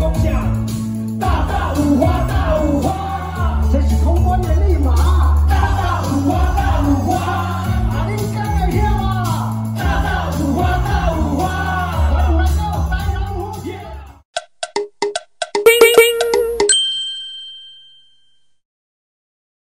Công